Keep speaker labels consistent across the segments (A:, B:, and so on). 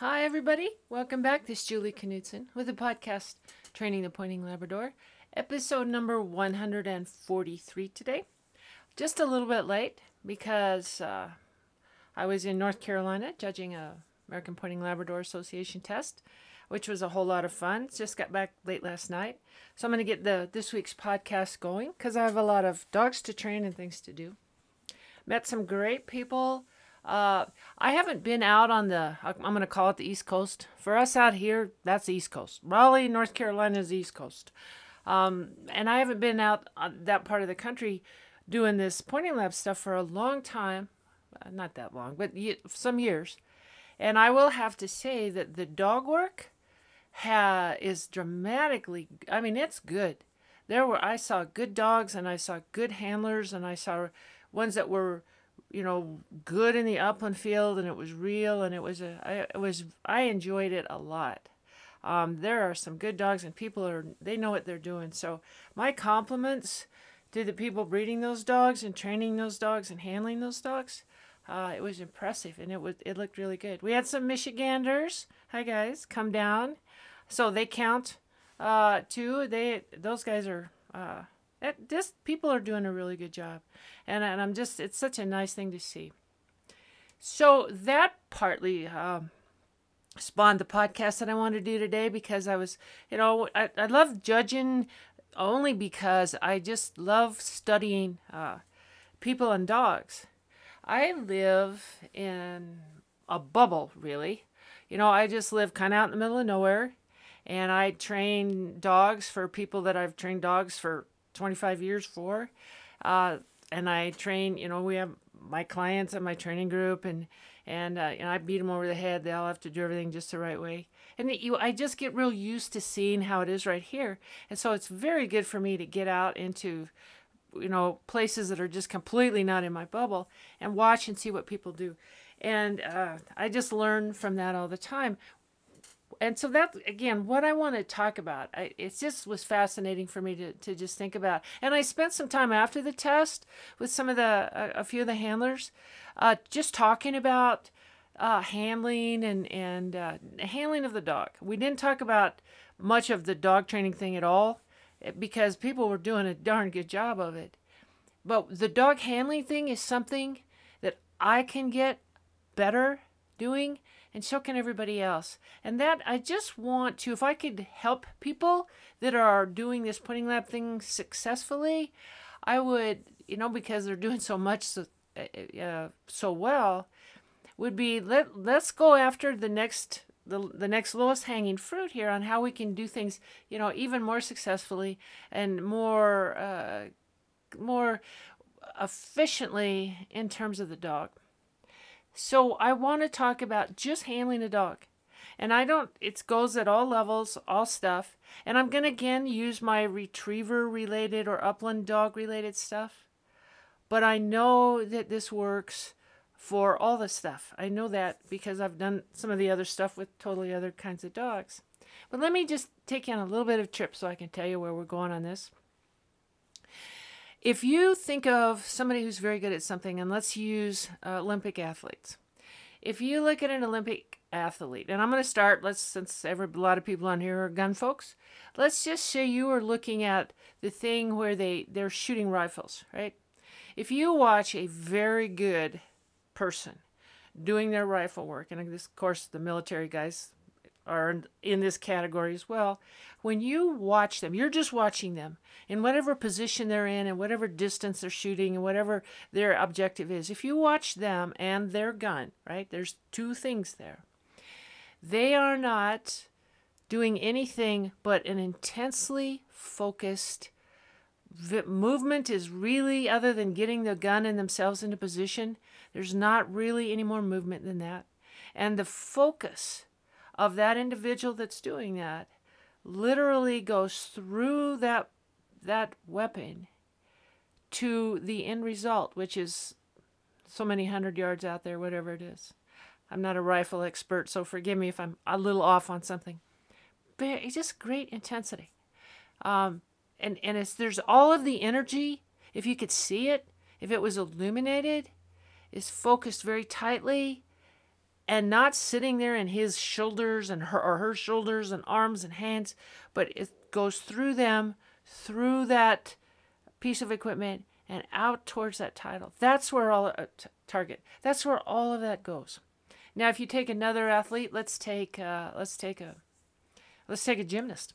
A: Hi, everybody. Welcome back. This is Julie Knudsen with the podcast Training the Pointing Labrador, episode number 143 today. Just a little bit late because uh, I was in North Carolina judging a American Pointing Labrador Association test, which was a whole lot of fun. Just got back late last night, so I'm going to get the this week's podcast going because I have a lot of dogs to train and things to do. Met some great people uh, I haven't been out on the, I'm going to call it the East Coast. For us out here, that's the East Coast. Raleigh, North Carolina is the East Coast. Um, and I haven't been out on that part of the country doing this pointing lab stuff for a long time. Uh, not that long, but some years. And I will have to say that the dog work ha- is dramatically, I mean, it's good. There were, I saw good dogs and I saw good handlers and I saw ones that were you know good in the upland field and it was real and it was a I, it was I enjoyed it a lot. Um, there are some good dogs and people are they know what they're doing. So my compliments to the people breeding those dogs and training those dogs and handling those dogs. Uh, it was impressive and it was it looked really good. We had some Michiganders. Hi guys, come down. So they count uh, too. They those guys are uh, it, just people are doing a really good job, and and I'm just it's such a nice thing to see. So that partly um, spawned the podcast that I want to do today because I was you know I I love judging only because I just love studying uh, people and dogs. I live in a bubble, really. You know, I just live kind of out in the middle of nowhere, and I train dogs for people that I've trained dogs for 25 years for. Uh, and I train, you know, we have my clients in my training group and and, uh, and I beat them over the head. They all have to do everything just the right way. And you, I just get real used to seeing how it is right here. And so it's very good for me to get out into, you know, places that are just completely not in my bubble and watch and see what people do. And uh, I just learn from that all the time and so that again what i want to talk about I, it just was fascinating for me to, to just think about. And i spent some time after the test with some of the a, a few of the handlers uh, just talking about uh, handling and and uh, handling of the dog. We didn't talk about much of the dog training thing at all eh, because people were doing a darn good job of it. But the dog handling thing is something that i can get better doing and so can everybody else. And that I just want to, if I could help people that are doing this pointing lab thing successfully, I would, you know, because they're doing so much so, uh, uh, so well, would be let let's go after the next the, the next lowest hanging fruit here on how we can do things, you know, even more successfully and more uh, more efficiently in terms of the dog. So I want to talk about just handling a dog. And I don't, it goes at all levels, all stuff. And I'm going to again use my retriever related or upland dog related stuff. But I know that this works for all the stuff. I know that because I've done some of the other stuff with totally other kinds of dogs. But let me just take you on a little bit of trip so I can tell you where we're going on this. If you think of somebody who's very good at something, and let's use uh, Olympic athletes. If you look at an Olympic athlete, and I'm going to start, let's since every a lot of people on here are gun folks, let's just say you are looking at the thing where they they're shooting rifles, right? If you watch a very good person doing their rifle work, and of course, the military guys are in this category as well. When you watch them, you're just watching them in whatever position they're in and whatever distance they're shooting and whatever their objective is. If you watch them and their gun, right, there's two things there. They are not doing anything but an intensely focused movement is really other than getting the gun and themselves into position there's not really any more movement than that and the focus of that individual that's doing that literally goes through that that weapon to the end result, which is so many hundred yards out there, whatever it is. I'm not a rifle expert, so forgive me if I'm a little off on something. But it's just great intensity. Um, and and it's, there's all of the energy, if you could see it, if it was illuminated, is focused very tightly and not sitting there in his shoulders and her or her shoulders and arms and hands, but it goes through them, through that piece of equipment and out towards that title. That's where all uh, t- target. That's where all of that goes. Now, if you take another athlete, let's take uh, let's take a let's take a gymnast.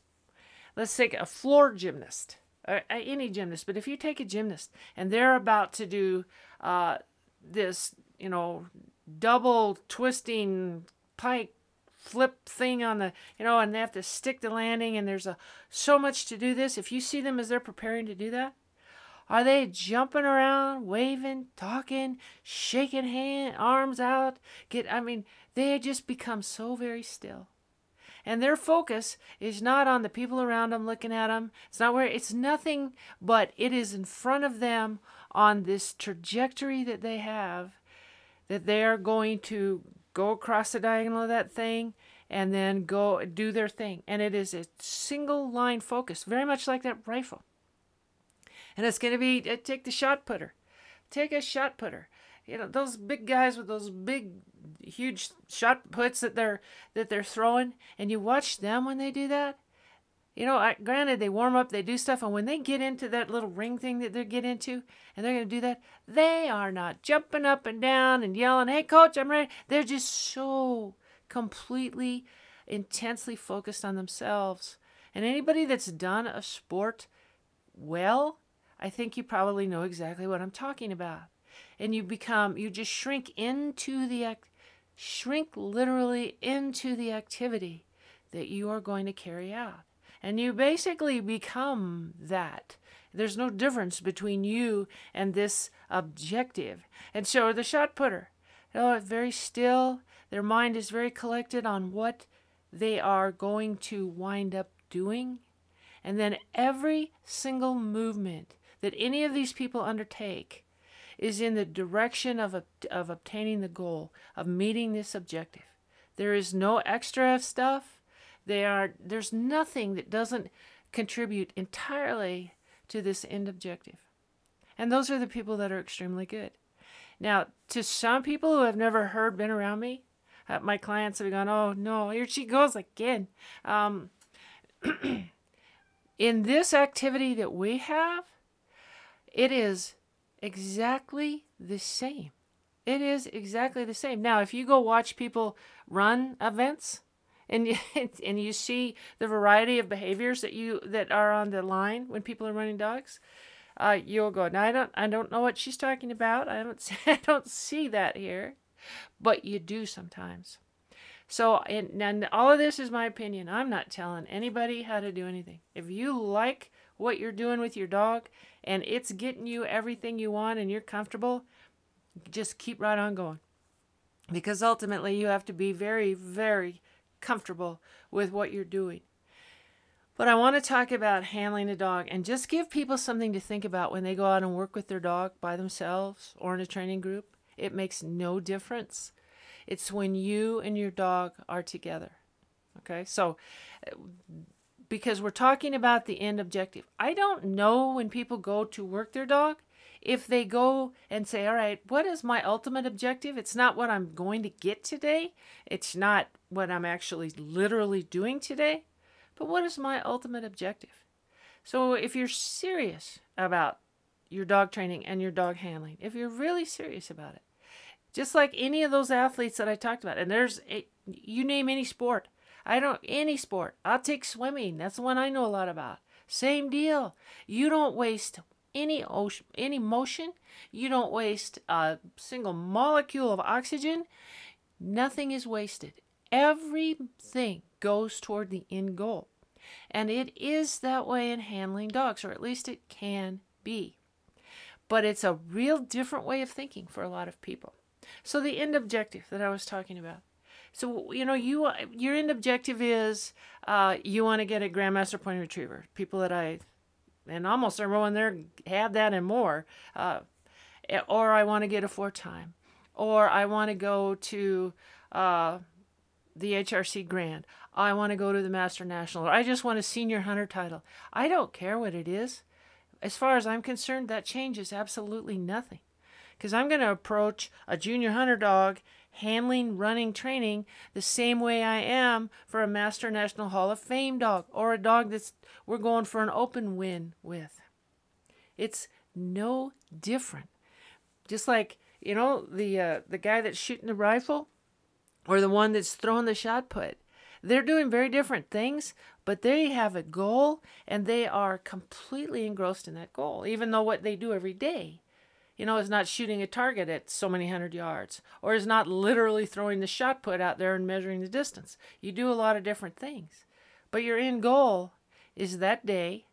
A: Let's take a floor gymnast, or uh, any gymnast. But if you take a gymnast and they're about to do uh, this, you know, double twisting pike flip thing on the you know and they have to stick the landing and there's a so much to do this. If you see them as they're preparing to do that are they jumping around waving talking shaking hand arms out get i mean they just become so very still. And their focus is not on the people around them looking at them it's not where it's nothing but it is in front of them on this trajectory that they have that they are going to go across the diagonal of that thing and then go do their thing. And it is a single line focus, very much like that rifle. And it's going to be uh, take the shot putter. Take a shot putter. You know, those big guys with those big huge shot puts that they're that they're throwing and you watch them when they do that you know, I, granted, they warm up, they do stuff, and when they get into that little ring thing that they get into, and they're going to do that, they are not jumping up and down and yelling, hey, coach, I'm ready. They're just so completely, intensely focused on themselves. And anybody that's done a sport well, I think you probably know exactly what I'm talking about. And you become, you just shrink into the, act, shrink literally into the activity that you are going to carry out and you basically become that. There's no difference between you and this objective. And so are the shot putter, oh, very still. Their mind is very collected on what they are going to wind up doing. And then every single movement that any of these people undertake is in the direction of, of obtaining the goal, of meeting this objective. There is no extra stuff. They are there's nothing that doesn't contribute entirely to this end objective. And those are the people that are extremely good. Now, to some people who have never heard, been around me, uh, my clients have gone, oh no, here she goes again. Um, in this activity that we have, it is exactly the same. It is exactly the same. Now, if you go watch people run events, and you, and you see the variety of behaviors that you that are on the line when people are running dogs, uh, you'll go. Now I don't I don't know what she's talking about. I don't see, I don't see that here, but you do sometimes. So and, and all of this is my opinion. I'm not telling anybody how to do anything. If you like what you're doing with your dog and it's getting you everything you want and you're comfortable, just keep right on going. Because ultimately you have to be very, very comfortable with what you're doing. But I want to talk about handling a dog and just give people something to think about when they go out and work with their dog by themselves or in a training group. It makes no difference. It's when you and your dog are together. Okay, so uh, because we're talking about the end objective, I don't know when people go to work their dog if they go and say, All right, what is my ultimate objective? It's not what I'm going to get today, it's not what I'm actually literally doing today, but what is my ultimate objective? So if you're serious about your dog training and your dog handling, if you're really serious about it, just like any of those athletes that I talked about, and there's a, you name any sport, I don't any sport. I'll take swimming. That's the one I know a lot about. Same deal. You don't waste any ocean, any motion. You don't waste a single molecule of oxygen. Nothing is wasted. Everything goes toward the end goal. And it is that way in handling dogs, or at least it can be. But it's a real different way of thinking for a lot of people. So the end objective that I was talking about. So you know, you your end objective is uh, you want to get a Grandmaster Pointer Retriever. People that I and almost everyone there have that and more. Uh, or I want to get a four time, or I want to go to uh, the HRC Grand. I want to go to the Master National, or I just want a senior hunter title. I don't care what it is. As far as I'm concerned, that changes absolutely nothing. Because I'm going to approach a junior hunter dog handling, running, training the same way I am for a Master National Hall of Fame dog or a dog that's we're going for an open win with. It's no different. Just like, you know, the uh, the guy that's shooting the rifle or the one that's throwing the shot put. They're doing very different things, but they have a goal and they are completely engrossed in that goal, even though what they do every day, you know, is not shooting a target at so many hundred yards or is not literally throwing the shot put out there and measuring the distance. You do a lot of different things, but your end goal is that day,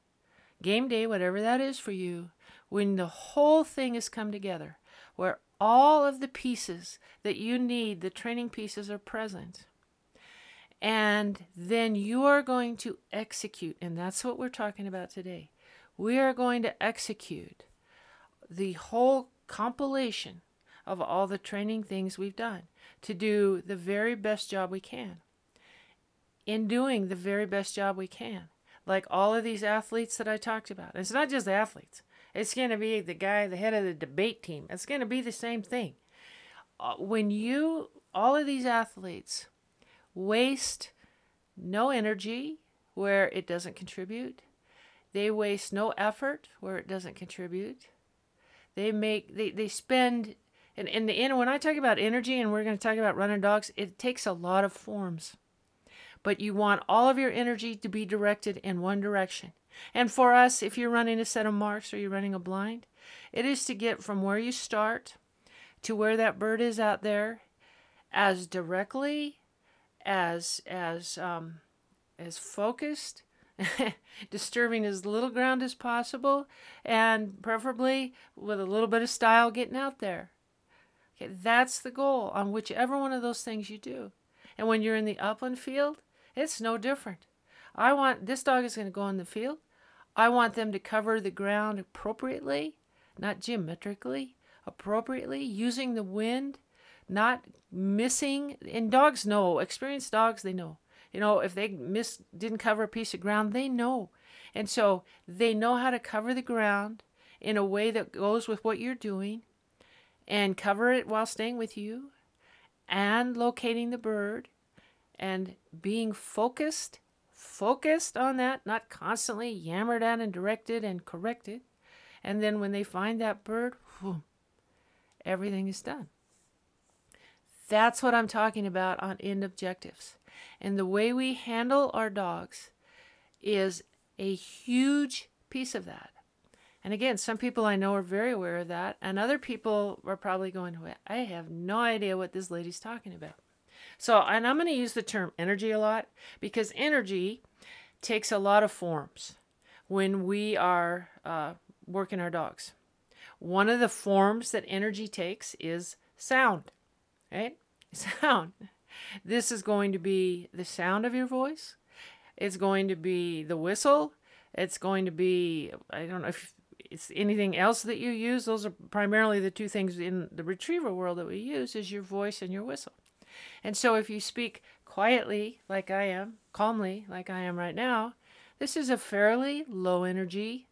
A: game day, whatever that is for you, when the whole thing has come together, where all of the pieces that you need, the training pieces, are present and then you are going to execute, and that's what we're talking about today. We are going to execute the whole compilation of all the training things we've done to do the very best job we can. In doing the very best job we can, like all of these athletes that I talked about, it's not just athletes, it's going to be the guy, the head of the debate team. It's going to be the same thing. Uh, when you, all of these athletes, waste no energy where it doesn't contribute. They waste no effort where it doesn't contribute. They make they, they spend and in the end when I talk about energy and we're going to talk about running dogs, it takes a lot of forms. But you want all of your energy to be directed in one direction. And for us, if you're running a set of marks or you're running a blind, it is to get from where you start to where that bird is out there as directly as as um, as focused, disturbing as little ground as possible, and preferably with a little bit of style getting out there. Okay, that's the goal on whichever one of those things you do. And when you're in the upland field, it's no different. I want this dog is going to go in the field. I want them to cover the ground appropriately, not geometrically, appropriately, using the wind not missing and dogs know experienced dogs they know you know if they miss didn't cover a piece of ground they know and so they know how to cover the ground in a way that goes with what you're doing and cover it while staying with you and locating the bird and being focused focused on that not constantly yammered at and directed and corrected and then when they find that bird whew, everything is done that's what I'm talking about on end objectives. And the way we handle our dogs is a huge piece of that. And again, some people I know are very aware of that, and other people are probably going, I have no idea what this lady's talking about. So, and I'm going to use the term energy a lot because energy takes a lot of forms when we are uh, working our dogs. One of the forms that energy takes is sound right? Sound. This is going to be the sound of your voice. It's going to be the whistle. It's going to be, I don't know if it's anything else that you use. Those are primarily the two things in the retriever world that we use is your voice and your whistle. And so if you speak quietly like I am, calmly like I am right now, this is a fairly low energy.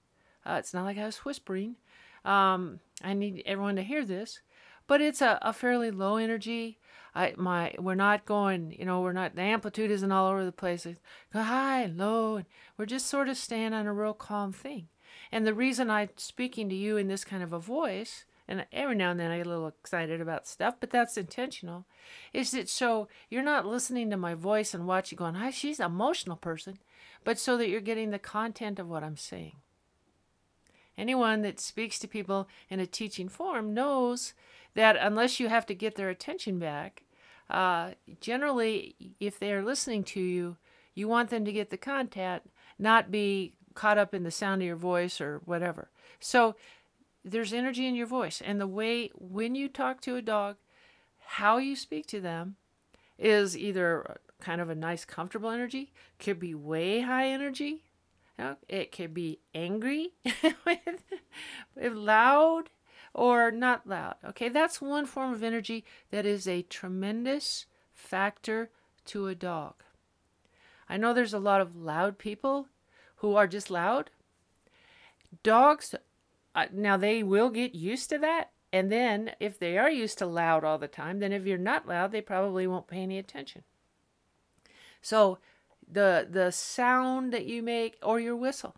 A: Uh, it's not like I was whispering. Um, I need everyone to hear this but it's a, a fairly low energy. I my we're not going, you know, we're not the amplitude isn't all over the place. Go high low, we're just sort of staying on a real calm thing. And the reason I'm speaking to you in this kind of a voice, and every now and then I get a little excited about stuff, but that's intentional, is that so you're not listening to my voice and watching going, hi, she's an emotional person, but so that you're getting the content of what I'm saying. Anyone that speaks to people in a teaching form knows that unless you have to get their attention back, uh, generally, if they're listening to you, you want them to get the content, not be caught up in the sound of your voice or whatever. So there's energy in your voice. And the way, when you talk to a dog, how you speak to them is either kind of a nice, comfortable energy, could be way high energy. It could be angry, with loud, or not loud. Okay, that's one form of energy that is a tremendous factor to a dog. I know there's a lot of loud people who are just loud. Dogs, uh, now they will get used to that and then if they are used to loud all the time, then if you're not loud, they probably won't pay any attention. So the the sound that you make or your whistle.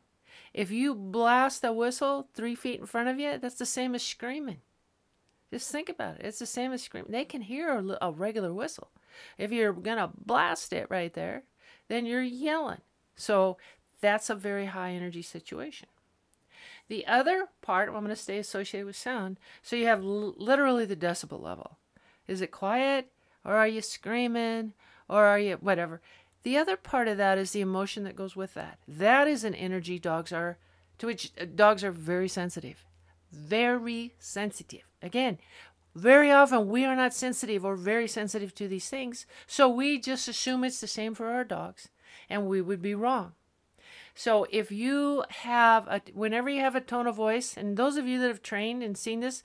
A: If you blast a whistle three feet in front of you, that's the same as screaming. Just think about it. It's the same as screaming. They can hear a, a regular whistle. If you're gonna blast it right there, then you're yelling. So that's a very high energy situation. The other part, I'm going to stay associated with sound. So you have l- literally the decibel level. Is it quiet or are you screaming or are you whatever? The other part of that is the emotion that goes with that. That is an energy dogs are to which uh, dogs are very sensitive. Very sensitive. Again, very often we are not sensitive or very sensitive to these things, so we just assume it's the same for our dogs and we would be wrong. So if you have a whenever you have a tone of voice, and those of you that have trained and seen this,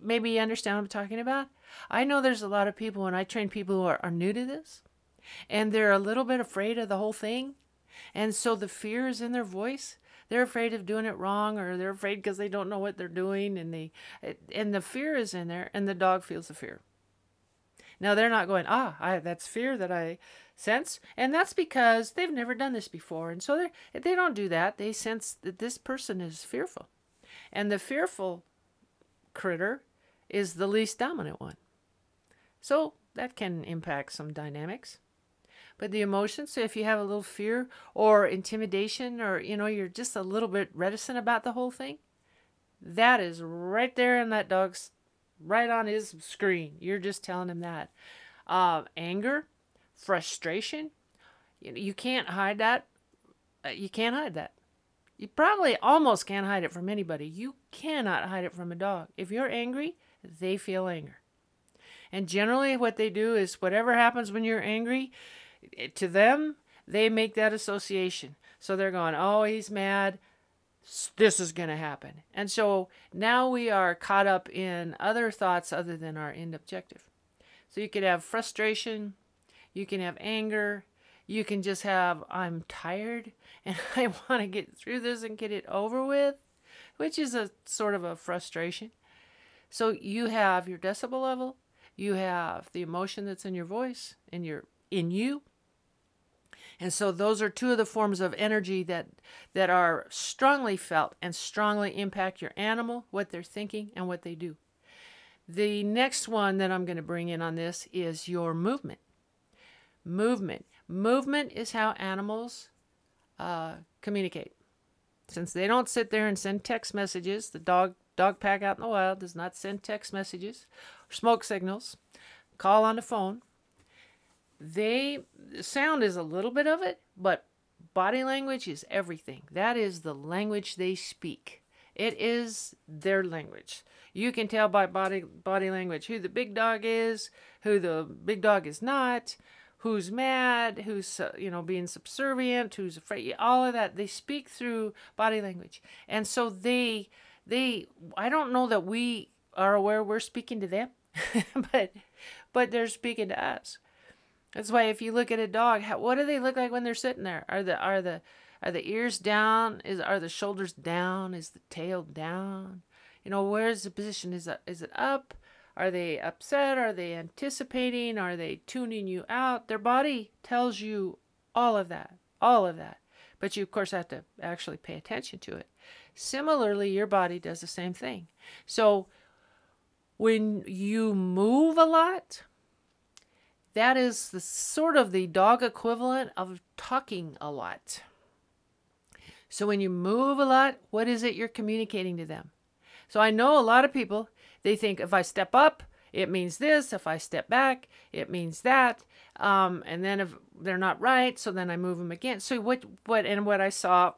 A: maybe you understand what I'm talking about. I know there's a lot of people when I train people who are, are new to this and they're a little bit afraid of the whole thing. And so the fear is in their voice. They're afraid of doing it wrong or they're afraid because they don't know what they're doing and they and the fear is in there and the dog feels the fear. Now they're not going, "Ah, I, that's fear that I sense." And that's because they've never done this before. And so they they don't do that. They sense that this person is fearful. And the fearful critter is the least dominant one. So that can impact some dynamics but the emotions so if you have a little fear or intimidation or you know you're just a little bit reticent about the whole thing that is right there in that dog's right on his screen you're just telling him that uh, anger frustration you, you can't hide that uh, you can't hide that you probably almost can't hide it from anybody you cannot hide it from a dog if you're angry they feel anger and generally what they do is whatever happens when you're angry to them, they make that association. So they're going, oh, he's mad. This is going to happen. And so now we are caught up in other thoughts other than our end objective. So you could have frustration, you can have anger, you can just have, I'm tired and I want to get through this and get it over with, which is a sort of a frustration. So you have your decibel level, you have the emotion that's in your voice, in your in you, and so those are two of the forms of energy that that are strongly felt and strongly impact your animal, what they're thinking and what they do. The next one that I'm going to bring in on this is your movement. Movement. Movement is how animals uh, communicate. Since they don't sit there and send text messages, the dog dog pack out in the wild does not send text messages, smoke signals, call on the phone they sound is a little bit of it, but body language is everything. That is the language they speak. It is their language. You can tell by body body language who the big dog is, who the big dog is not, who's mad, who's uh, you know being subservient, who's afraid. All of that they speak through body language, and so they they. I don't know that we are aware we're speaking to them, but but they're speaking to us. That's why if you look at a dog, how, what do they look like when they're sitting there? Are the are the are the ears down? Is are the shoulders down? Is the tail down? You know, where's the position? Is it is it up? Are they upset? Are they anticipating? Are they tuning you out? Their body tells you all of that. All of that. But you of course have to actually pay attention to it. Similarly, your body does the same thing. So when you move a lot, that is the sort of the dog equivalent of talking a lot. So when you move a lot, what is it you're communicating to them? So I know a lot of people, they think if I step up, it means this. If I step back, it means that. Um, and then if they're not right, so then I move them again. So what, what, and what I saw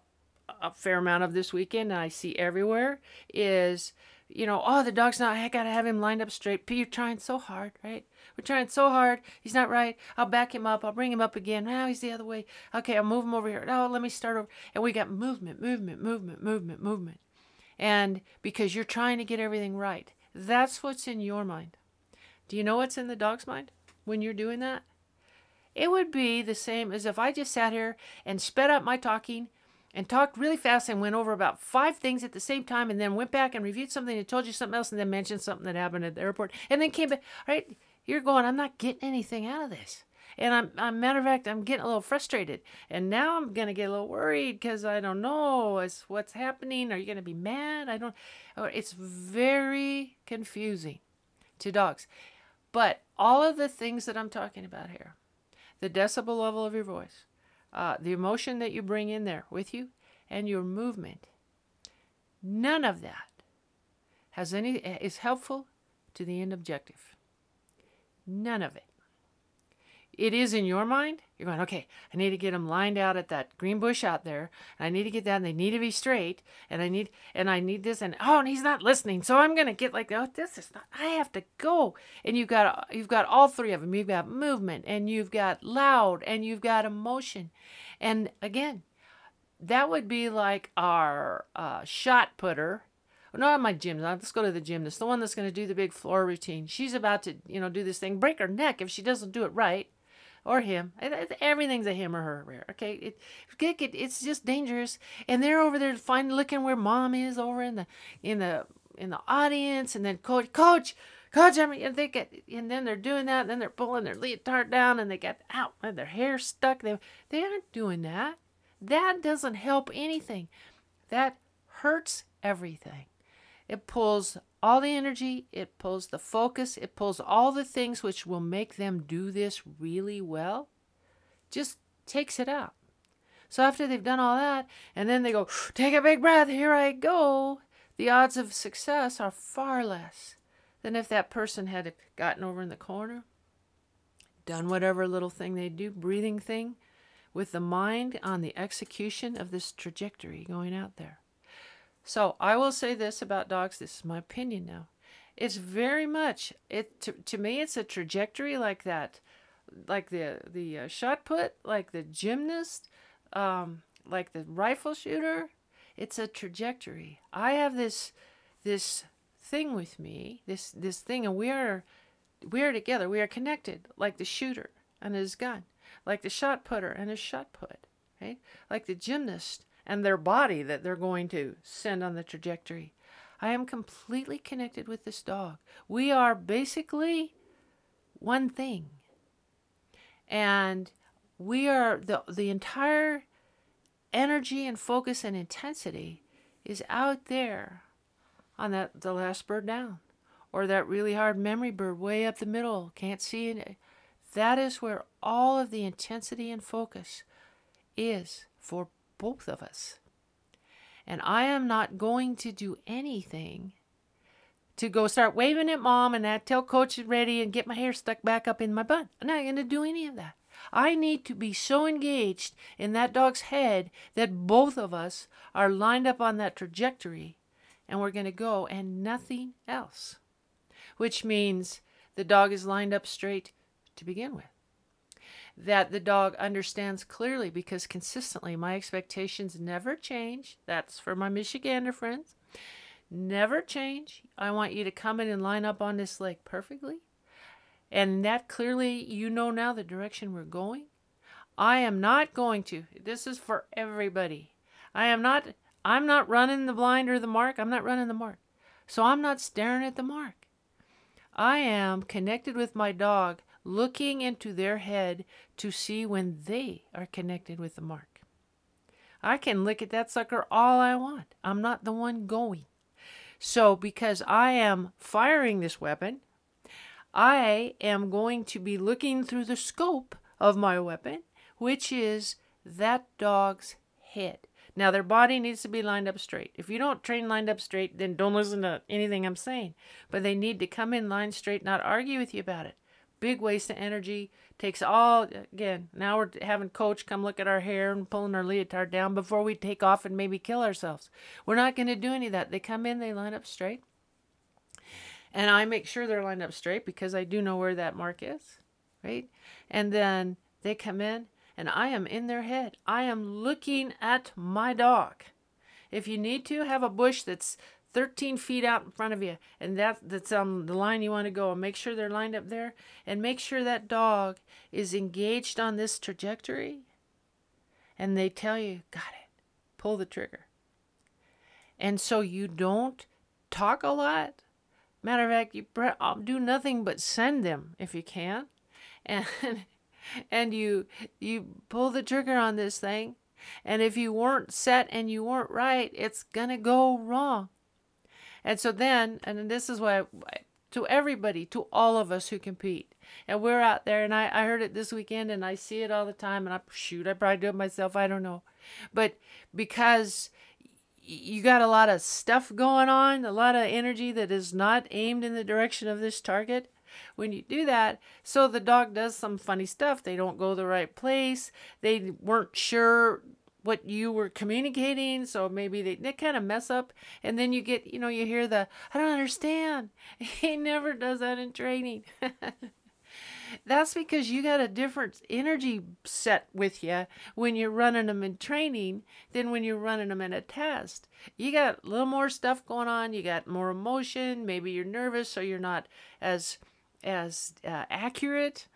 A: a fair amount of this weekend, and I see everywhere, is you know, oh, the dog's not, I gotta have him lined up straight. P, you're trying so hard, right? We're trying so hard. He's not right. I'll back him up. I'll bring him up again. Now he's the other way. Okay, I'll move him over here. Oh, let me start over. And we got movement, movement, movement, movement, movement. And because you're trying to get everything right, that's what's in your mind. Do you know what's in the dog's mind when you're doing that? It would be the same as if I just sat here and sped up my talking and talked really fast and went over about five things at the same time and then went back and reviewed something and told you something else and then mentioned something that happened at the airport and then came back, right? You're going, I'm not getting anything out of this. And I'm, I'm matter of fact, I'm getting a little frustrated. And now I'm gonna get a little worried because I don't know is what's happening. Are you gonna be mad? I don't. It's very confusing to dogs. But all of the things that I'm talking about here, the decibel level of your voice, uh, the emotion that you bring in there with you, and your movement, none of that has any is helpful to the end objective. None of it it is in your mind, you're going, okay, I need to get them lined out at that green bush out there. And I need to get that, and they need to be straight. And I need, and I need this, and oh, and he's not listening. So I'm gonna get like, oh, this is not. I have to go. And you've got, you've got all three of them. You've got movement, and you've got loud, and you've got emotion. And again, that would be like our uh, shot putter not my gym. Let's go to the gymnast, the one that's going to do the big floor routine. She's about to, you know, do this thing, break her neck if she doesn't do it right or him. Everything's a him or her. Rare. Okay, it, it, it's just dangerous. And they're over there find looking where mom is over in the in the in the audience, and then coach, coach, coach. I mean, and they get, and then they're doing that, and then they're pulling their leotard down, and they get out, and their hair stuck. They they aren't doing that. That doesn't help anything. That hurts everything. It pulls all the energy, it pulls the focus, it pulls all the things which will make them do this really well. Just takes it out. So after they've done all that, and then they go, take a big breath, here I go, the odds of success are far less than if that person had gotten over in the corner, done whatever little thing they do, breathing thing, with the mind on the execution of this trajectory going out there. So I will say this about dogs. This is my opinion now. It's very much it to, to me. It's a trajectory like that, like the the uh, shot put, like the gymnast, um, like the rifle shooter. It's a trajectory. I have this this thing with me, this this thing, and we are we are together. We are connected, like the shooter and his gun, like the shot putter and his shot put, right? Like the gymnast and their body that they're going to send on the trajectory. I am completely connected with this dog. We are basically one thing. And we are the the entire energy and focus and intensity is out there on that the last bird down or that really hard memory bird way up the middle can't see it that is where all of the intensity and focus is for both of us. And I am not going to do anything to go start waving at mom and that tell coach ready and get my hair stuck back up in my bun. I'm not going to do any of that. I need to be so engaged in that dog's head that both of us are lined up on that trajectory and we're going to go and nothing else. Which means the dog is lined up straight to begin with that the dog understands clearly because consistently my expectations never change. That's for my Michigander friends. Never change. I want you to come in and line up on this leg perfectly. And that clearly, you know now the direction we're going. I am not going to. This is for everybody. I am not. I'm not running the blind or the mark. I'm not running the mark. So I'm not staring at the mark. I am connected with my dog looking into their head to see when they are connected with the mark. I can look at that sucker all I want. I'm not the one going. So, because I am firing this weapon, I am going to be looking through the scope of my weapon, which is that dog's head. Now, their body needs to be lined up straight. If you don't train lined up straight, then don't listen to anything I'm saying. But they need to come in line straight, not argue with you about it big waste of energy takes all again now we're having coach come look at our hair and pulling our leotard down before we take off and maybe kill ourselves. We're not going to do any of that. They come in they line up straight. And i make sure they're lined up straight because i do know where that mark is right? And then they come in and i am in their head. I am looking at my dog. If you need to have a bush that's 13 feet out in front of you and that that's on the line you want to go and make sure they're lined up there and make sure that dog is engaged on this trajectory and they tell you got it pull the trigger. And so you don't talk a lot. Matter of fact, you um, do nothing but send them if you can. And and you you pull the trigger on this thing and if you weren't set and you weren't right, it's to go wrong. And so then, and this is why to everybody, to all of us who compete. And we're out there, and I, I heard it this weekend, and I see it all the time. And I shoot, I probably do it myself. I don't know, but because you got a lot of stuff going on, a lot of energy that is not aimed in the direction of this target. When you do that, so the dog does some funny stuff. They don't go the right place. They weren't sure what you were communicating so maybe they, they kind of mess up and then you get you know you hear the i don't understand. He never does that in training. That's because you got a different energy set with you when you're running them in training than when you're running them in a test. You got a little more stuff going on you got more emotion maybe you're nervous so you're not as as uh, accurate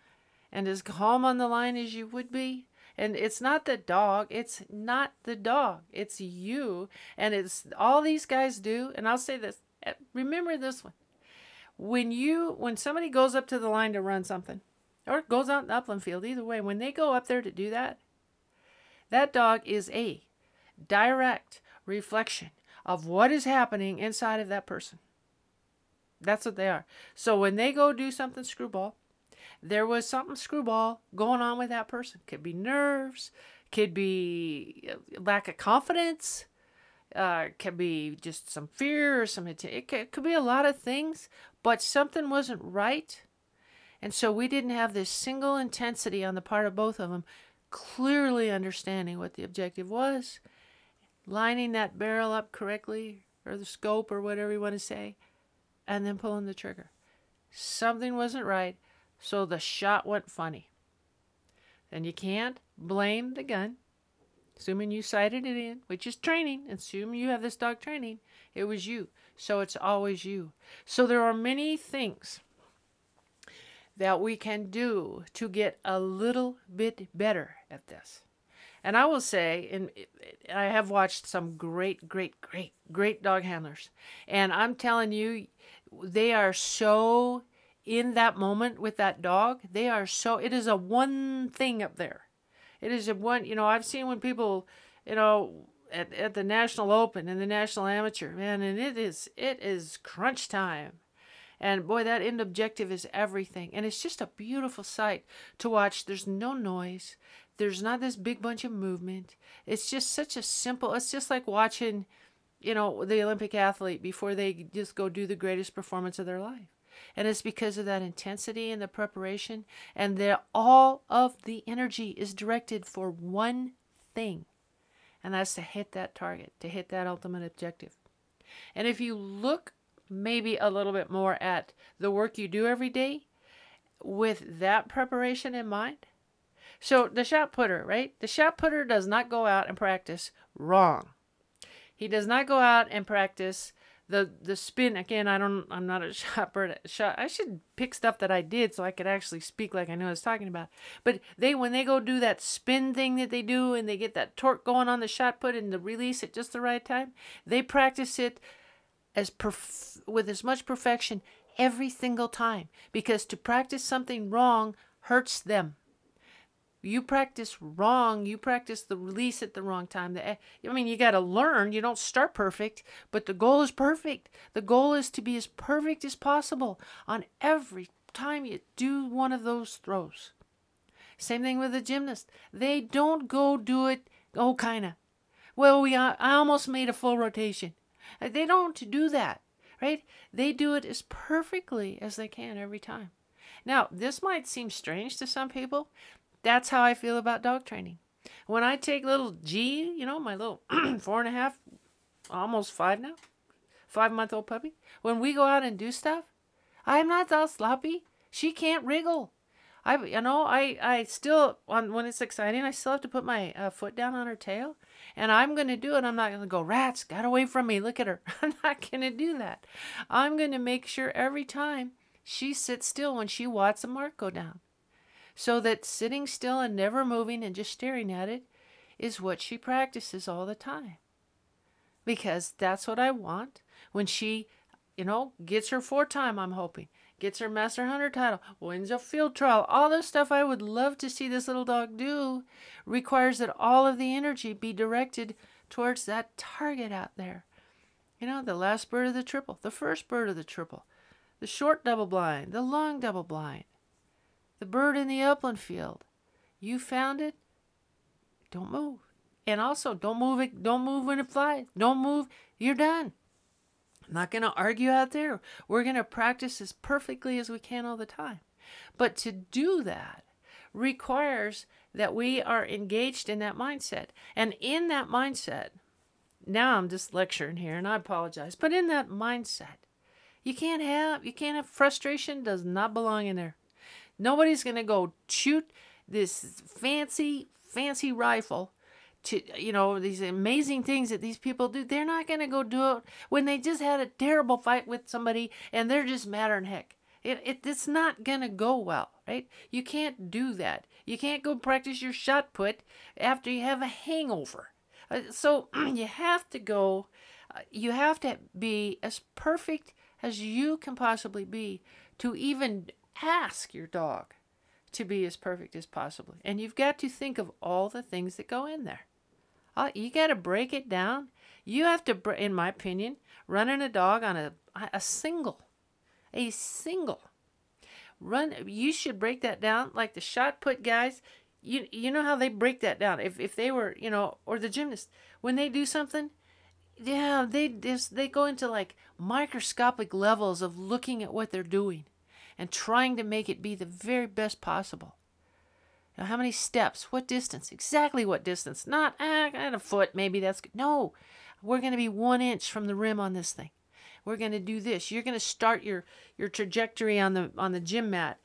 A: and as calm on the line as you would be and it's not the dog, it's not the dog, it's you. And it's all these guys do. And I'll say this eh, remember this one. When you, when somebody goes up to the line to run something, or goes out in the upland field, either way, when they go up there to do that, that dog is a direct reflection of what is happening inside of that person. That's what they are. So when they go do something screwball, there was something screwball going on with that person. Could be nerves, could be uh, lack of confidence, uh, could be just some fear or some it could, it could be a lot of things, but something wasn't right. And so we didn't have this single intensity on the part of both of them, clearly understanding what the objective was, lining that barrel up correctly, or the scope, or whatever you want to say, and then pulling the trigger. Something wasn't right. So the shot went funny. And you can't blame the gun, assuming you sighted it in, which is training, assuming you have this dog training, it was you. So it's always you. So there are many things that we can do to get a little bit better at this. And I will say, and I have watched some great, great, great, great dog handlers. And I'm telling you, they are so in that moment with that dog, they are so, it is a one thing up there. It is a one, you know, I've seen when people, you know, at, at the National Open and the National Amateur, man, and it is, it is crunch time. And boy, that end objective is everything. And it's just a beautiful sight to watch. There's no noise. There's not this big bunch of movement. It's just such a simple, it's just like watching, you know, the Olympic athlete before they just go do the greatest performance of their life. And it's because of that intensity and the preparation. And that all of the energy is directed for one thing. And that's to hit that target, to hit that ultimate objective. And if you look maybe a little bit more at the work you do every day with that preparation in mind. So the shot putter, right? The shot putter does not go out and practice wrong. He does not go out and practice the the spin again i don't i'm not a shot bird shot i should pick stuff that i did so i could actually speak like i know i was talking about. But they when they go do that spin thing that they do and they get that torque going on the shot put and the release at just the right time they practice it as perf- with as much perfection every single time because to practice something wrong hurts them you practice wrong. You practice the release at the wrong time. The, i mean you got to learn. You don't start perfect but the goal is perfect. The goal is to be as perfect as possible on every time you do one of those throws. Same thing with the gymnast. They don't go do it oh kind of well we i almost made a full rotation. Uh, they don't do that right? They do it as perfectly as they can every time. Now, this might seem strange to some people, that's how I feel about dog training. When I take little G, you know, my little four and a half, almost five now, five month old puppy, when we go out and do stuff, I'm not all sloppy. She can't wriggle. I, you know, I, I still, when it's exciting, I still have to put my uh, foot down on her tail. And I'm going to do it. I'm not going to go, rats, got away from me. Look at her. I'm not going to do that. I'm going to make sure every time she sits still when she watches a mark go down so that sitting still and never moving and just staring at it is what she practices all the time. Because that's what I want when she, you know, gets her four time, I'm hoping, gets her Master Hunter title, wins a field trial, all the stuff I would love to see this little dog do requires that all of the energy be directed towards that target out there. You know, the last bird of the triple, the first bird of the triple, the short double blind, the long double blind, the bird in the upland field. You found it. Don't move. And also, don't move it. Don't move when it flies. Don't move. You're done. I'm not going to argue out there. We're going to practice as perfectly as we can all the time. But to do that requires that we are engaged in that mindset. And in that mindset, now I'm just lecturing here and I apologize, but in that mindset, you can't have you can't have frustration does not belong in there. Nobody's going to go shoot this fancy fancy rifle to you know these amazing things that these people do. They're not going to go do it when they just had a terrible fight with somebody and they're just madder than heck. It, it it's not going to go well right? You can't do that. You can't go practice your shot put after you have a hangover. Uh, so you have to go uh, you have to be as perfect as you can possibly be to even ask your dog to be as perfect as possible. And you've got to think of all the things that go in there. Uh, you got to break it down. You have to, in my opinion, running a dog on a, a single, a single. Run. You should break that down like the shot put guys. You you know how they break that down. If if they were you know or the gymnast when they do something, yeah they just they go into like microscopic levels of looking at what they're doing and trying to make it be the very best possible. Now, how many steps? What distance? Exactly what distance? Not ah, a foot, maybe that's good. No, we're going to be one inch from the rim on this thing. We're going to do this. You're going to start your your trajectory on the on the gym mat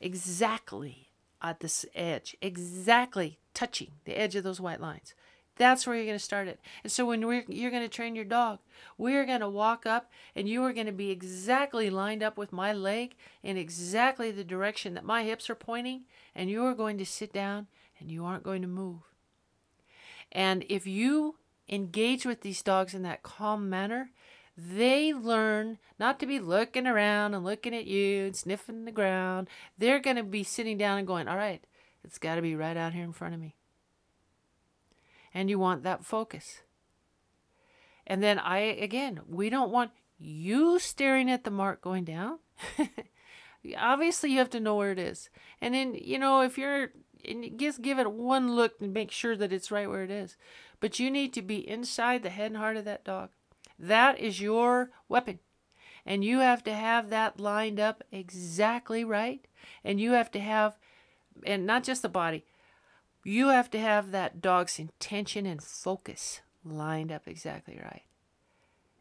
A: exactly at this edge, exactly touching the edge of those white lines. That's where you're going to start it. And so when you're going to train your dog, we're going to walk up and you are going to be exactly lined up with my leg in exactly the direction that my hips are pointing. And you are going to sit down and you aren't going to move. And if you engage with these dogs in that calm manner, they learn not to be looking around and looking at you and sniffing the ground. They're going to be sitting down and going, All right, it's got to be right out here in front of me and you want that focus. And then I, again, we don't want you staring at the mark going down. Obviously, you have to know where it is. And then, you know, if you're, just give it one look and make sure that it's right where it is. But you need to be inside the head and heart of that dog. That is your weapon. And you have to have that lined up exactly right. And you have to have, and not just the body, you have to have that dog's intention and focus lined up exactly right.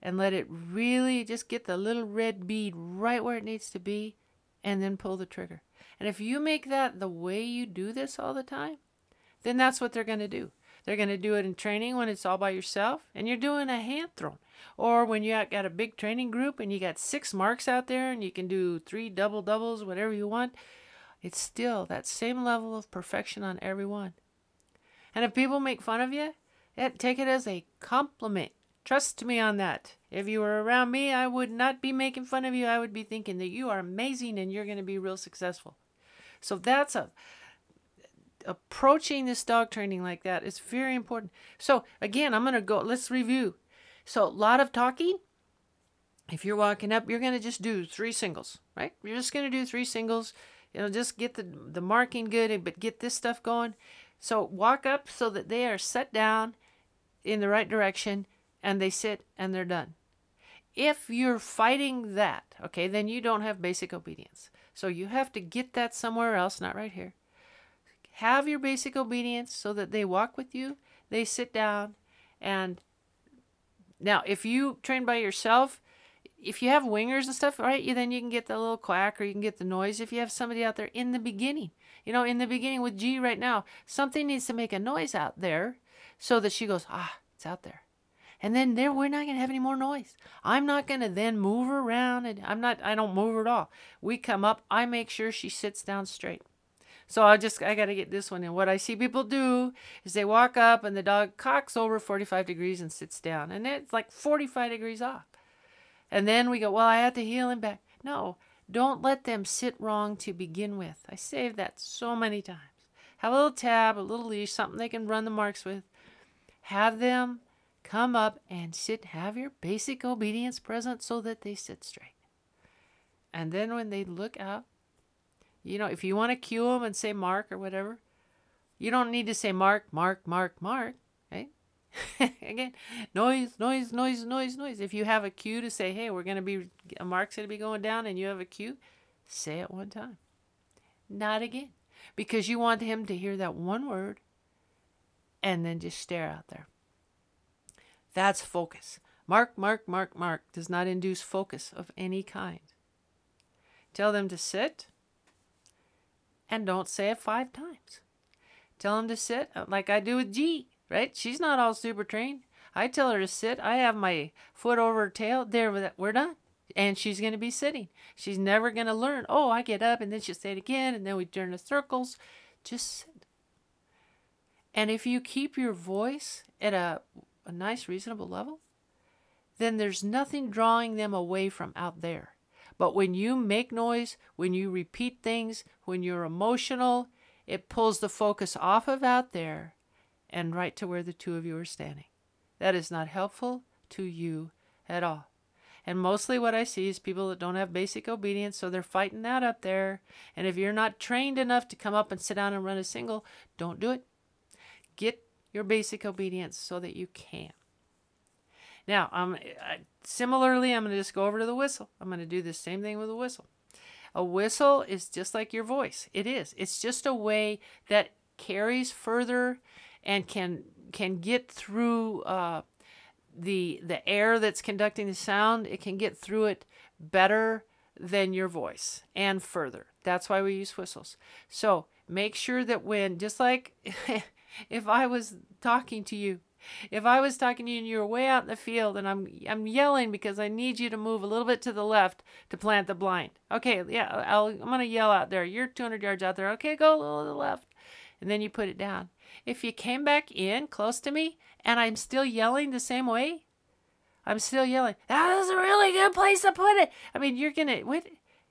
A: And let it really just get the little red bead right where it needs to be and then pull the trigger. And if you make that the way you do this all the time, then that's what they're going to do. They're going to do it in training when it's all by yourself and you're doing a hand thrown. Or when you got a big training group and you got six marks out there and you can do three double doubles, whatever you want it's still that same level of perfection on everyone. And if people make fun of you, take it as a compliment. Trust me on that. If you were around me, I would not be making fun of you. I would be thinking that you are amazing and you're going to be real successful. So that's a approaching this dog training like that is very important. So again, I'm going to go let's review. So a lot of talking. If you're walking up, you're going to just do three singles, right? You're just going to do three singles you know, just get the, the marking good, but get this stuff going. So walk up so that they are set down in the right direction and they sit and they're done. If you're fighting that, okay, then you don't have basic obedience. So you have to get that somewhere else, not right here. Have your basic obedience so that they walk with you, they sit down, and now if you train by yourself, if you have wingers and stuff, right, you then you can get the little quack or you can get the noise if you have somebody out there in the beginning. You know, in the beginning with G right now, something needs to make a noise out there so that she goes, ah, it's out there. And then there we're not gonna have any more noise. I'm not gonna then move her around and I'm not I don't move her at all. We come up, I make sure she sits down straight. So I just I got to get this one in. What I see people do is they walk up and the dog cocks over 45 degrees and sits down, and it's like 45 degrees off. And then we go, well, I have to heel him back. No, don't let them sit wrong to begin with. I saved that so many times. Have a little tab, a little leash, something they can run the marks with. Have them come up and sit. Have your basic obedience present so that they sit straight. And then when they look up, you know, if you want to cue them and say mark or whatever, you don't need to say mark, mark, mark, mark? Again, noise, noise, noise, noise, noise. If you have a cue to say, hey, we're going to be, a mark's going to be going down and you have a cue, say it one time. Not again. Because you want him to hear that one word and then just stare out there. That's focus. Mark, mark, mark, mark does not induce focus of any kind. Tell them to sit and don't say it five times. Tell them to sit uh, like I do with G, right? She's not all super trained. I tell her to sit. I have my foot over her tail. There, we're done. And she's going to be sitting. She's never going to learn. Oh, I get up and then she'll say it again. And then we turn the circles. Just sit. And if you keep your voice at a, a nice, reasonable level, then there's nothing drawing them away from out there. But when you make noise, when you repeat things, when you're emotional, it pulls the focus off of out there and right to where the two of you are standing. That is not helpful to you at all. And mostly what I see is people that don't have basic obedience, so they're fighting that up there. And if you're not trained enough to come up and sit down and run a single, don't do it. Get your basic obedience so that you can. Now, um, similarly, I'm going to just go over to the whistle. I'm going to do the same thing with a whistle. A whistle is just like your voice. It is. It's just a way that carries further and can can get through uh, the the air that's conducting the sound. It can get through it better than your voice and further. That's why we use whistles. So make sure that when, just like if I was talking to you if I was talking to you and you were way out in the field and I'm I'm yelling because I need you to move a little bit to the left to plant the blind. Okay, yeah, I'll, I'm gonna yell out there. You're 200 yards out there. Okay, go a little to the left, and then you put it down. If you came back in close to me and I'm still yelling the same way, I'm still yelling. That is a really good place to put it. I mean, you're gonna what?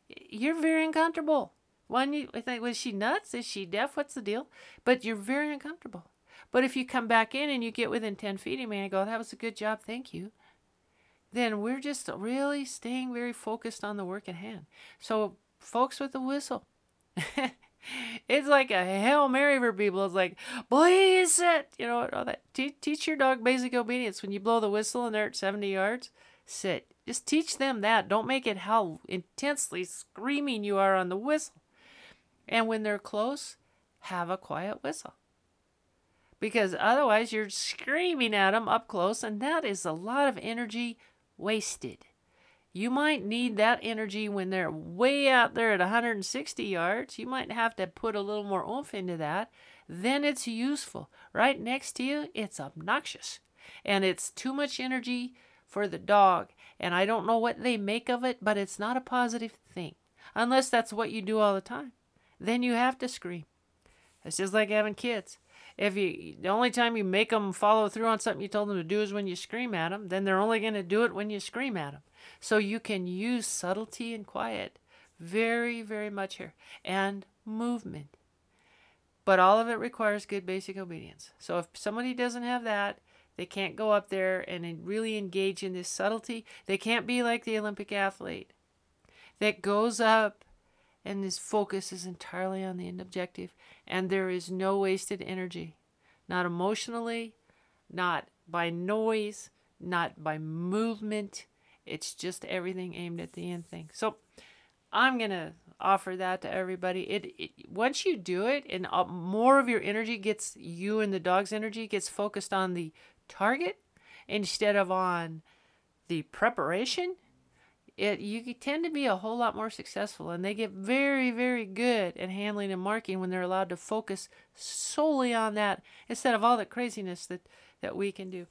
A: You're very uncomfortable. One, you think was she nuts? Is she deaf? What's the deal? But you're very uncomfortable. But if you come back in and you get within 10 feet of me and I go, that was a good job, thank you, then we're just really staying very focused on the work at hand. So, folks with the whistle, it's like a Hail Mary for people. It's like, please sit. You know, all that. Te- teach your dog basic obedience. When you blow the whistle and they're at 70 yards, sit. Just teach them that. Don't make it how intensely screaming you are on the whistle. And when they're close, have a quiet whistle because otherwise you're screaming at them up close, and that is a lot of energy wasted. You might need that energy when they're way out there at 160 yards. You might have to put a little more oomph into that. Then it's useful. Right next to you, it's obnoxious. And it's too much energy for the dog. And I don't know what they make of it, but it's not a positive thing. Unless that's what you do all the time. Then you have to scream. It's just like having kids if you the only time you make them follow through on something you told them to do is when you scream at them, then they're only going to do it when you scream at them. So you can use subtlety and quiet very, very much here and movement. But all of it requires good basic obedience. So if somebody doesn't have that, they can't go up there and really engage in this subtlety. They can't be like the Olympic athlete that goes up and his focus is entirely on the end objective, and there is no wasted energy, not emotionally, not by noise, not by movement. It's just everything aimed at the end thing. So I'm going to offer that to everybody. It, it, once you do it and more of your energy gets you and the dog's energy gets focused on the target instead of on the preparation it you tend to be a whole lot more successful and they get very very good at handling and marking when they're allowed to focus solely on that instead of all the craziness that that we can do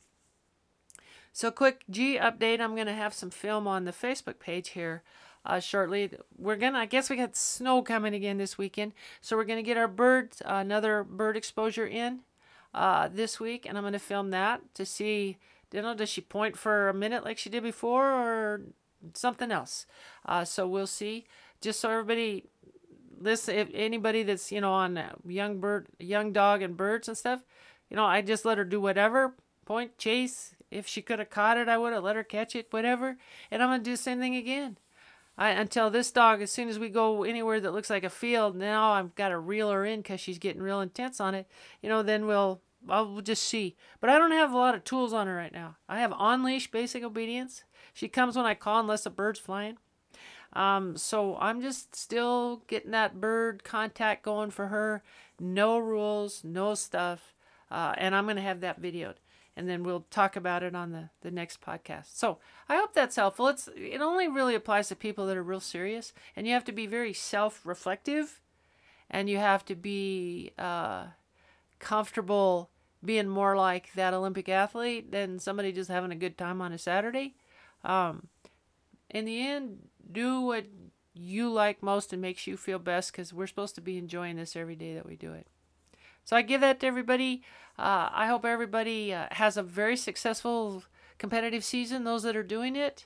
A: so quick g update i'm going to have some film on the facebook page here uh, shortly. We're gonna, I guess we got snow coming again this weekend, so we're gonna get our bird, uh, another bird exposure in uh, this week, and I'm gonna film that to see, you know, does she point for a minute like she did before, or something else? Uh, so we'll see. Just so everybody listen, if anybody that's you know on young bird, young dog and birds and stuff, you know, I just let her do whatever, point, chase. If she could have caught it, I would have let her catch it, whatever. And I'm gonna do the same thing again. I, until this dog, as soon as we go anywhere that looks like a field, now I've got to reel her in because she's getting real intense on it. You know, then we'll I'll just see. But I don't have a lot of tools on her right now. I have on leash basic obedience. She comes when I call unless a bird's flying. Um, so I'm just still getting that bird contact going for her. No rules, no stuff. Uh, and I'm going to have that videoed. And then we'll talk about it on the, the next podcast. So I hope that's helpful. It's it only really applies to people that are real serious, and you have to be very self-reflective, and you have to be uh, comfortable being more like that Olympic athlete than somebody just having a good time on a Saturday. Um, in the end, do what you like most and makes you feel best because we're supposed to be enjoying this every day that we do it. So I give that to everybody. Uh, I hope everybody uh, has a very successful competitive season, those that are doing it.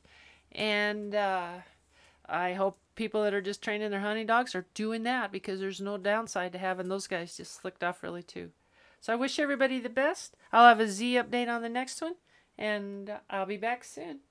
A: And uh, I hope people that are just training their hunting dogs are doing that because there's no downside to having those guys just slicked off really too. So I wish everybody the best. I'll have a Z update on the next one, and I'll be back soon.